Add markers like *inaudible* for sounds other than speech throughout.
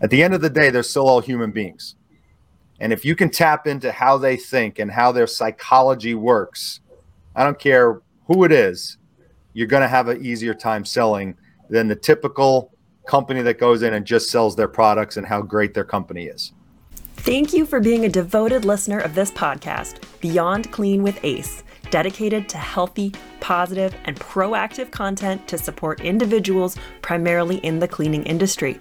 At the end of the day, they're still all human beings. And if you can tap into how they think and how their psychology works, I don't care who it is, you're going to have an easier time selling than the typical company that goes in and just sells their products and how great their company is. Thank you for being a devoted listener of this podcast, Beyond Clean with Ace, dedicated to healthy, positive, and proactive content to support individuals primarily in the cleaning industry.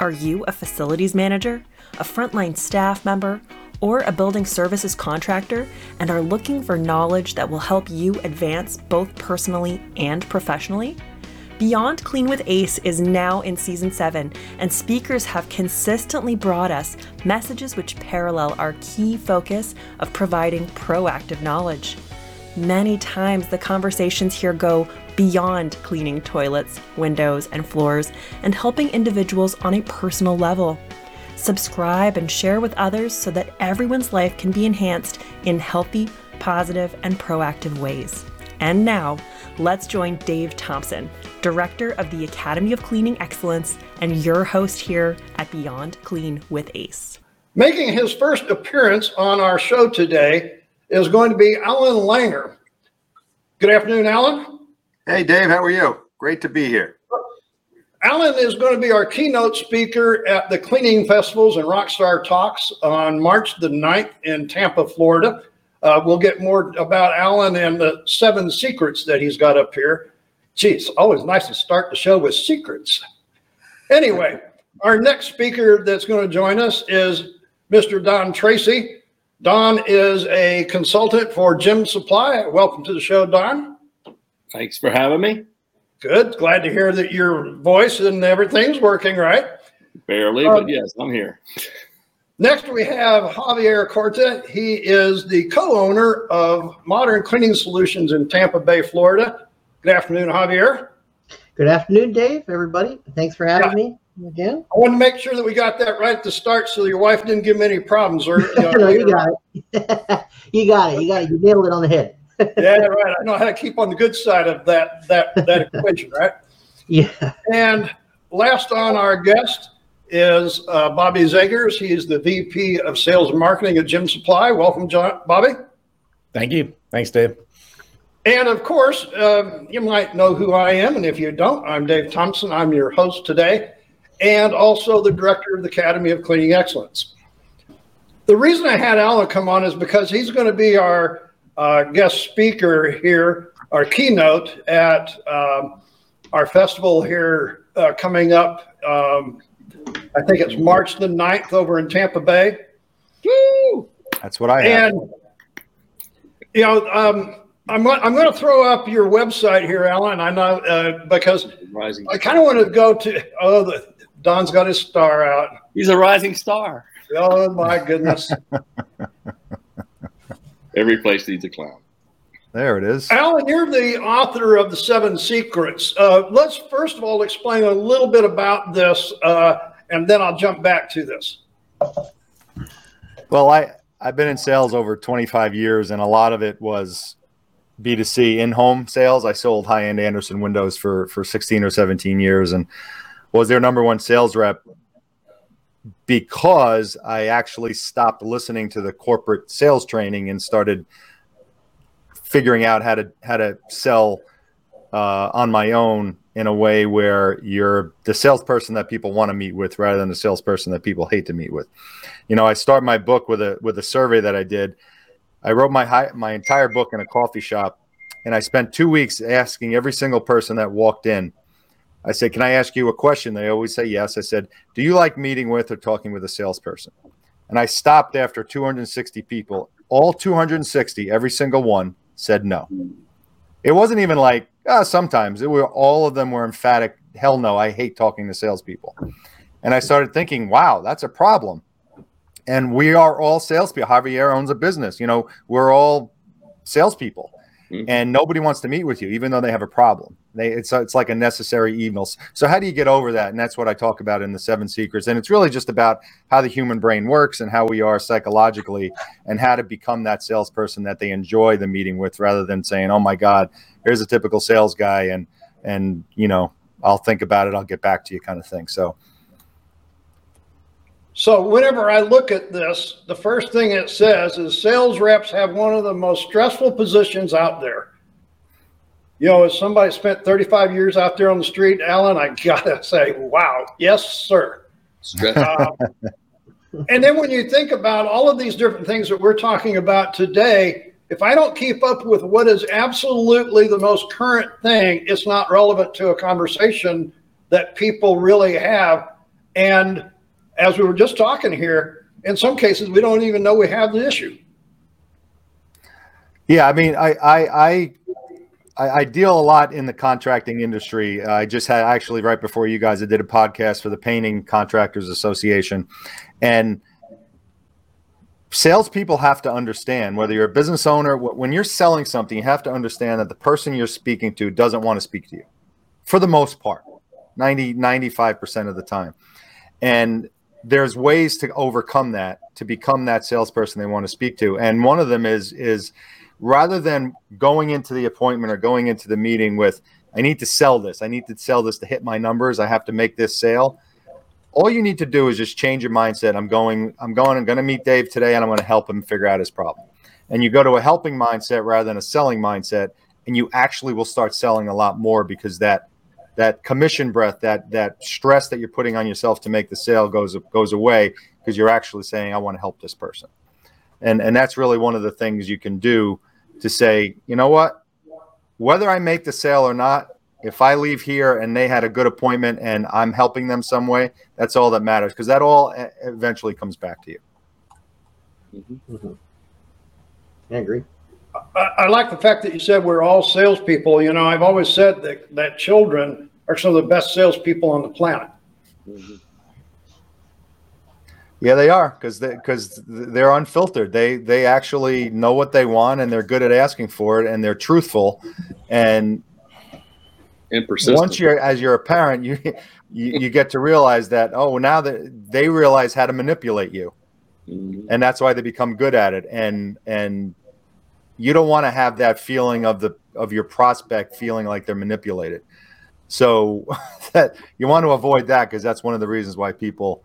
Are you a facilities manager, a frontline staff member, or a building services contractor and are looking for knowledge that will help you advance both personally and professionally? Beyond Clean with Ace is now in season 7, and speakers have consistently brought us messages which parallel our key focus of providing proactive knowledge. Many times, the conversations here go beyond cleaning toilets, windows, and floors and helping individuals on a personal level. Subscribe and share with others so that everyone's life can be enhanced in healthy, positive, and proactive ways. And now, let's join Dave Thompson, Director of the Academy of Cleaning Excellence, and your host here at Beyond Clean with ACE. Making his first appearance on our show today is going to be Alan Langer. Good afternoon, Alan. Hey, Dave, how are you? Great to be here. Alan is going to be our keynote speaker at the Cleaning Festivals and Rockstar Talks on March the 9th in Tampa, Florida. Uh, we'll get more about Alan and the seven secrets that he's got up here. Geez, always nice to start the show with secrets. Anyway, our next speaker that's going to join us is Mr. Don Tracy. Don is a consultant for Gem Supply. Welcome to the show, Don. Thanks for having me. Good. Glad to hear that your voice and everything's working right. Barely, um, but yes, I'm here. Next, we have Javier Corta. He is the co owner of Modern Cleaning Solutions in Tampa Bay, Florida. Good afternoon, Javier. Good afternoon, Dave, everybody. Thanks for having yeah. me again. I want to make sure that we got that right at the start so your wife didn't give me any problems. Or, you, *laughs* know, no, you got it. *laughs* you got it. You got it. You nailed it on the head *laughs* yeah, right. I know how to keep on the good side of that that that equation, right? *laughs* Yeah. And last on our guest is uh, Bobby Zegers. He's the VP of Sales and Marketing at Gem Supply. Welcome, John, Bobby. Thank you. Thanks, Dave. And of course, uh, you might know who I am, and if you don't, I'm Dave Thompson. I'm your host today, and also the director of the Academy of Cleaning Excellence. The reason I had Alan come on is because he's going to be our uh, guest speaker here, our keynote at um, our festival here uh, coming up. Um, I think it's March the 9th over in Tampa Bay. Woo! That's what I have. And, you know, um, I'm, I'm going to throw up your website here, Alan. I know uh, because rising I kind of want to go to, oh, the, Don's got his star out. He's a rising star. Oh, my goodness. *laughs* Every place needs a clown. There it is. Alan, you're the author of The Seven Secrets. Uh, let's first of all explain a little bit about this, uh, and then I'll jump back to this. Well, I, I've been in sales over 25 years, and a lot of it was B2C in home sales. I sold high end Andersen windows for, for 16 or 17 years and was their number one sales rep because I actually stopped listening to the corporate sales training and started figuring out how to how to sell uh, on my own in a way where you're the salesperson that people want to meet with rather than the salesperson that people hate to meet with. You know, I start my book with a with a survey that I did. I wrote my my entire book in a coffee shop, and I spent two weeks asking every single person that walked in I said, Can I ask you a question? They always say yes. I said, Do you like meeting with or talking with a salesperson? And I stopped after 260 people. All 260, every single one said no. It wasn't even like, oh, sometimes. It were all of them were emphatic, hell no, I hate talking to salespeople. And I started thinking, wow, that's a problem. And we are all salespeople. Javier owns a business. You know, we're all salespeople. Mm-hmm. And nobody wants to meet with you, even though they have a problem. They, it's it's like a necessary evil. So how do you get over that? And that's what I talk about in the Seven Secrets. And it's really just about how the human brain works and how we are psychologically, and how to become that salesperson that they enjoy the meeting with, rather than saying, "Oh my God, here's a typical sales guy," and and you know, I'll think about it, I'll get back to you, kind of thing. So So whenever I look at this, the first thing it says is sales reps have one of the most stressful positions out there. You know, as somebody spent 35 years out there on the street, Alan, I gotta *laughs* say, wow, yes, sir. Stress. Uh, and then when you think about all of these different things that we're talking about today, if I don't keep up with what is absolutely the most current thing, it's not relevant to a conversation that people really have. And as we were just talking here, in some cases, we don't even know we have the issue. Yeah, I mean, I I I, I deal a lot in the contracting industry. Uh, I just had actually right before you guys, I did a podcast for the Painting Contractors Association, and salespeople have to understand whether you're a business owner, when you're selling something, you have to understand that the person you're speaking to doesn't want to speak to you, for the most part, 90 95 percent of the time, and there's ways to overcome that to become that salesperson they want to speak to. And one of them is is rather than going into the appointment or going into the meeting with i need to sell this. I need to sell this to hit my numbers. I have to make this sale all you need to do is just change your mindset. I'm going i'm going i'm going to meet dave today and i'm going to help him figure out his problem. And you go to a helping mindset rather than a selling mindset and you actually will start selling a lot more because that that commission breath, that that stress that you're putting on yourself to make the sale goes goes away because you're actually saying, I want to help this person. And and that's really one of the things you can do to say, you know what? Whether I make the sale or not, if I leave here and they had a good appointment and I'm helping them some way, that's all that matters because that all eventually comes back to you. Mm-hmm. mm-hmm. I agree. I, I, like the fact that you said we're all salespeople. You know, I've always said that that children are some of the best salespeople on the planet. Mm-hmm. Yeah, they are because they because they're unfiltered. They they actually know what they want and they're good at asking for it and they're truthful. And and persistent. Once you're as you're a parent, you, you you get to realize that oh now that they realize how to manipulate you, mm-hmm. and that's why they become good at it. And and you don't want to have that feeling of the of your prospect feeling like they're manipulated. So *laughs* that you want to avoid that because that's one of the reasons why people,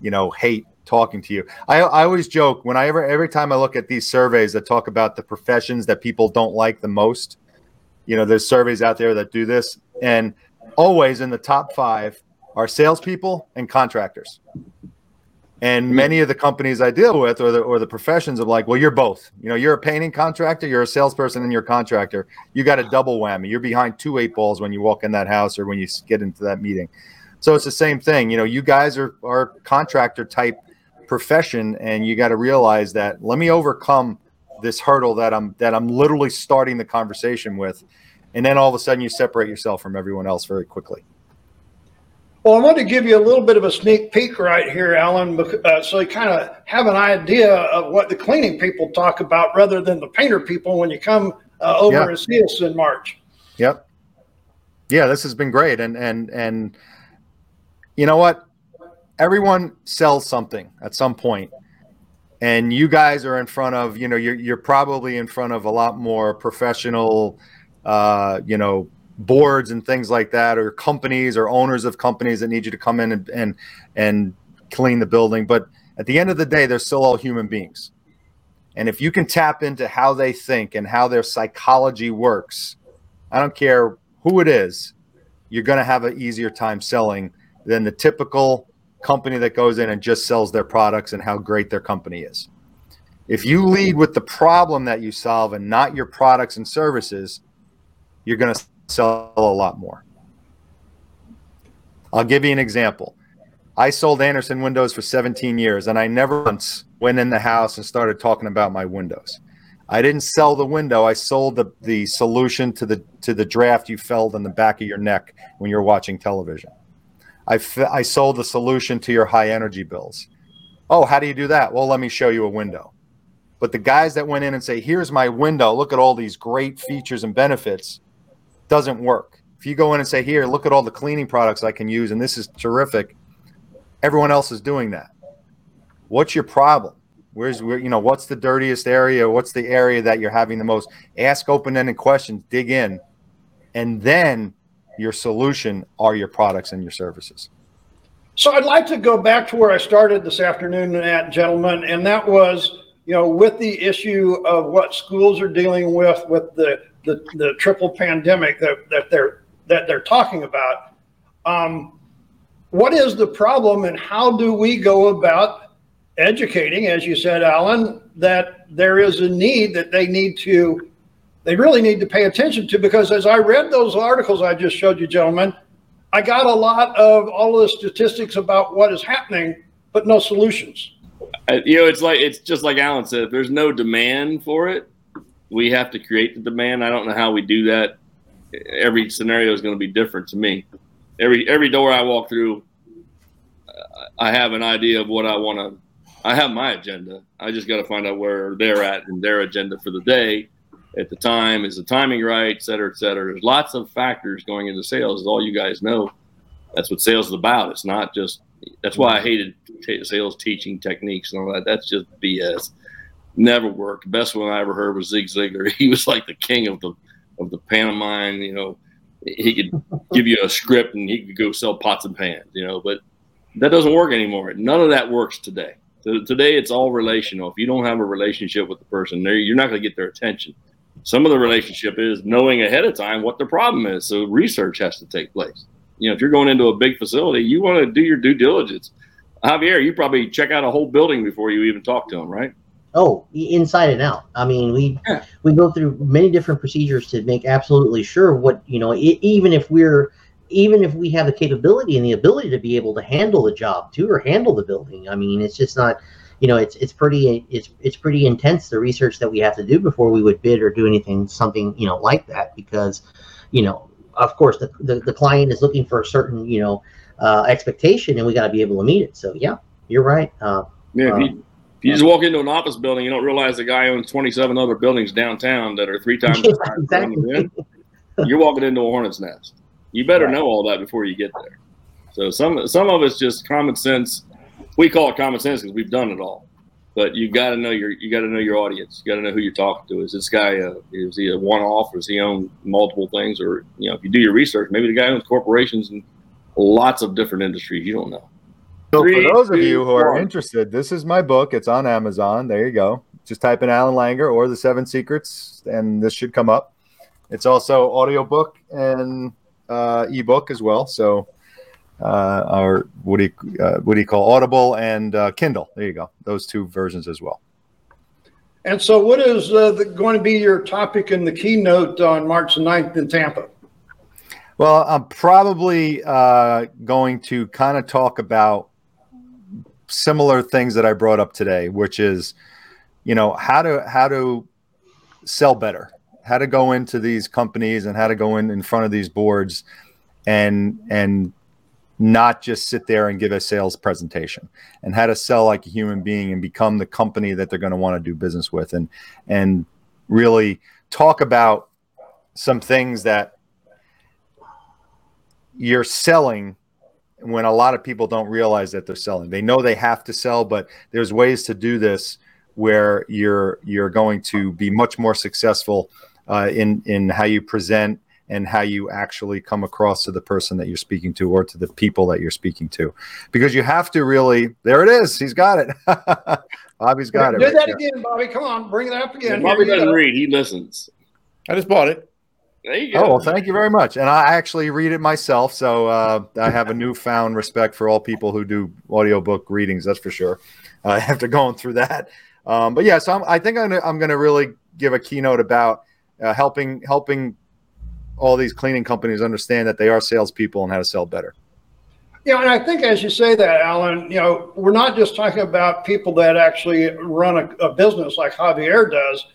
you know, hate talking to you. I, I always joke when I ever every time I look at these surveys that talk about the professions that people don't like the most. You know, there's surveys out there that do this, and always in the top five are salespeople and contractors. And many of the companies I deal with, or the or the professions, of like, well, you're both. You know, you're a painting contractor, you're a salesperson, and you're a contractor. You got a double whammy. You're behind two eight balls when you walk in that house or when you get into that meeting. So it's the same thing. You know, you guys are are contractor type profession, and you got to realize that. Let me overcome this hurdle that I'm that I'm literally starting the conversation with, and then all of a sudden you separate yourself from everyone else very quickly. Well, I want to give you a little bit of a sneak peek right here, Alan, uh, so you kind of have an idea of what the cleaning people talk about rather than the painter people when you come uh, over yeah. and see us in March. Yep. Yeah, this has been great, and and and you know what? Everyone sells something at some point, and you guys are in front of you know you're you're probably in front of a lot more professional, uh, you know, boards and things like that, or companies or owners of companies that need you to come in and and, and clean the building. But at the end of the day, they're still all human beings. And if you can tap into how they think and how their psychology works, I don't care who it is, you're going to have an easier time selling than the typical company that goes in and just sells their products and how great their company is. If you lead with the problem that you solve and not your products and services, you're going to sell a lot more. I'll give you an example. I sold Andersen windows for 17 years, and I never once went in the house and started talking about my windows. I didn't sell the window. I sold the, the solution to the to the draft you felt in the back of your neck when you're watching television. I, I sold the solution to your high energy bills. Oh, how do you do that? Well, let me show you a window. But the guys that went in and say, "Here's my window. Look at all these great features and benefits," doesn't work. If you go in and say, "Here, look at all the cleaning products I can use, and this is terrific," everyone else is doing that. What's your problem? Where's where you know what's the dirtiest area? What's the area that you're having the most? Ask open-ended questions, dig in, and then your solution are your products and your services. So I'd like to go back to where I started this afternoon at, gentlemen, and that was, you know, with the issue of what schools are dealing with with the the, the triple pandemic that, that they're that they're talking about. Um, what is the problem, and how do we go about educating, as you said, Alan, that there is a need that they need to, they really need to pay attention to? Because as I read those articles I just showed you, gentlemen, I got a lot of all of the statistics about what is happening, but no solutions. Uh, you know, it's like it's just like Alan said. If there's no demand for it, we have to create the demand. I don't know how we do that. Every scenario is going to be different to me. Every every door I walk through, I have an idea of what I want to. I have my agenda. I just got to find out where they're at in their agenda for the day, at the time. Is the timing right, et cetera, et cetera. There's lots of factors going into sales, as all you guys know. That's what sales is about. It's not just. That's why I hated t- sales teaching techniques and all that. That's just BS. Never worked. The best one I ever heard was Zig Ziglar. *laughs* He was like the king of the of the pantomime. You know, he could give you a script and he could go sell pots and pans. You know, but that doesn't work anymore. None of that works today. Today, it's all relational. If you don't have a relationship with the person, you're not going to get their attention. Some of the relationship is knowing ahead of time what the problem is. So research has to take place. You know, if you're going into a big facility, you want to do your due diligence. Javier, you probably check out a whole building before you even talk to them, right? Oh, inside and out. I mean, we yeah. we go through many different procedures to make absolutely sure what you know. It, even if we're even if we have the capability and the ability to be able to handle the job too, or handle the building. I mean, it's just not. You know, it's it's pretty it's it's pretty intense the research that we have to do before we would bid or do anything something you know like that because, you know, of course the the, the client is looking for a certain you know uh, expectation and we got to be able to meet it. So yeah, you're right. Uh, yeah, um, you just walk into an office building, you don't realize the guy owns 27 other buildings downtown that are three times *laughs* yeah, exactly. You're walking into a hornet's nest. You better right. know all that before you get there. So some some of it's just common sense. We call it common sense because we've done it all. But you got to know your you got to know your audience. You got to know who you're talking to. Is this guy uh, is he a one off? Or does he own multiple things? Or you know, if you do your research, maybe the guy owns corporations and lots of different industries. You don't know. So Three, for those of you who are interested, this is my book. It's on Amazon. There you go. Just type in Alan Langer or the Seven Secrets, and this should come up. It's also audiobook and uh, ebook as well. So, uh, or what do you uh, what do you call Audible and uh, Kindle? There you go. Those two versions as well. And so, what is uh, the, going to be your topic in the keynote on March 9th in Tampa? Well, I'm probably uh, going to kind of talk about similar things that I brought up today, which is, you know, how to how to sell better, how to go into these companies and how to go in in front of these boards, and and not just sit there and give a sales presentation and how to sell like a human being and become the company that they're going to want to do business with and and really talk about some things that you're selling when a lot of people don't realize that they're selling. They know they have to sell, but there's ways to do this where you're you're going to be much more successful uh, in in how you present and how you actually come across to the person that you're speaking to or to the people that you're speaking to because you have to really there it is he's got it *laughs* bobby's got do it do right that there. again bobby come on bring it up again bobby doesn't read he listens i just bought it there you go. Oh, well, thank you very much. And I actually read it myself, so uh, I have a newfound respect for all people who do audiobook readings. That's for sure. Uh, after going through that, um, but yeah, so I'm, i think I'm gonna, I'm gonna really give a keynote about uh, helping helping all these cleaning companies understand that they are salespeople and how to sell better. Yeah, and I think as you say that, Alan, you know, we're not just talking about people that actually run a, a business like Javier does,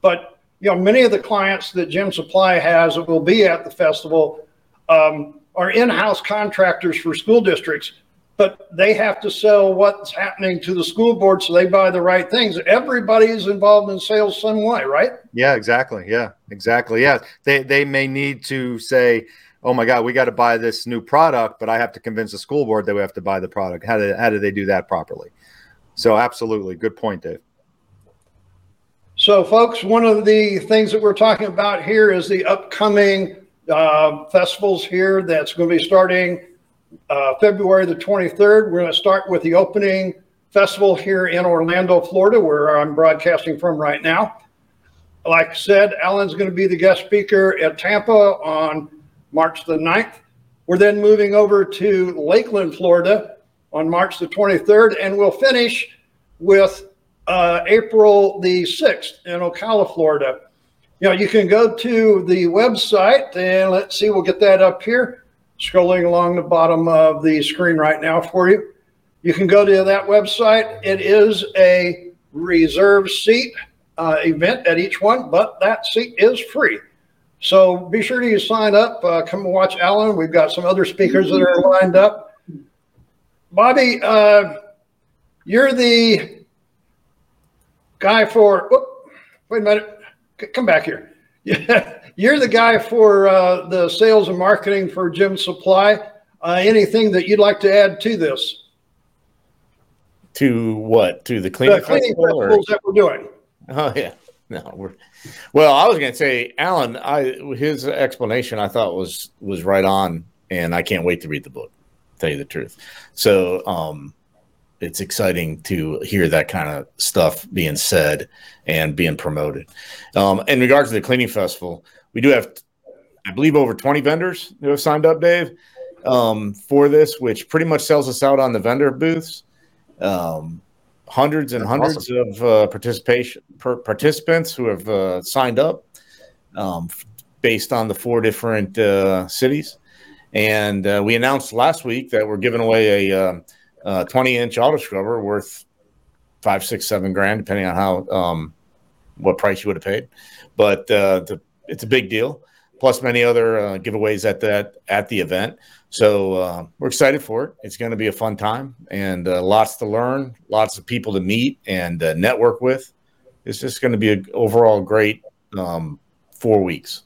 but you know, many of the clients that Gem Supply has that will be at the festival um, are in-house contractors for school districts, but they have to sell what's happening to the school board, so they buy the right things. Everybody is involved in sales some way, right? Yeah, exactly. Yeah, exactly. Yeah, they they may need to say, "Oh my God, we got to buy this new product," but I have to convince the school board that we have to buy the product. How do how do they do that properly? So, absolutely, good point, Dave. So, folks, one of the things that we're talking about here is the upcoming uh, festivals here that's going to be starting uh, February the 23rd. We're going to start with the opening festival here in Orlando, Florida, where I'm broadcasting from right now. Like I said, Alan's going to be the guest speaker at Tampa on March the 9th. We're then moving over to Lakeland, Florida on March the 23rd, and we'll finish with uh, April the 6th in Ocala, Florida. You know, you can go to the website and let's see, we'll get that up here, scrolling along the bottom of the screen right now for you. You can go to that website. It is a reserve seat uh, event at each one, but that seat is free. So be sure to sign up. Uh, come and watch Alan. We've got some other speakers that are lined up. Bobby, uh, you're the guy for. Whoop, wait a minute. C- come back here. *laughs* Yeah, you're the guy for uh, the sales and marketing for Gem Supply. Uh, anything that you'd like to add to this? To what? To the cleaning, the cleaning festivals that we're doing. Oh yeah. No, we're well. I was going to say, Alan. I his explanation I thought was was right on, and I can't wait to read the book. Tell you the truth. So, um, it's exciting to hear that kind of stuff being said and being promoted. Um, in regards to the cleaning festival, we do have, I believe, over twenty vendors who have signed up, Dave, um, for this, which pretty much sells us out on the vendor booths. Um, hundreds and That's hundreds of uh, participation per, participants who have uh, signed up um, based on the four different uh, cities. And uh, we announced last week that we're giving away a um, uh, 20 inch auto scrubber worth five, six, seven grand, depending on how um, what price you would have paid. But uh, the, it's a big deal. Plus many other uh, giveaways at that at the event. So uh, we're excited for it. It's going to be a fun time and uh, lots to learn, lots of people to meet and uh, network with. It's just going to be an overall great um, four weeks.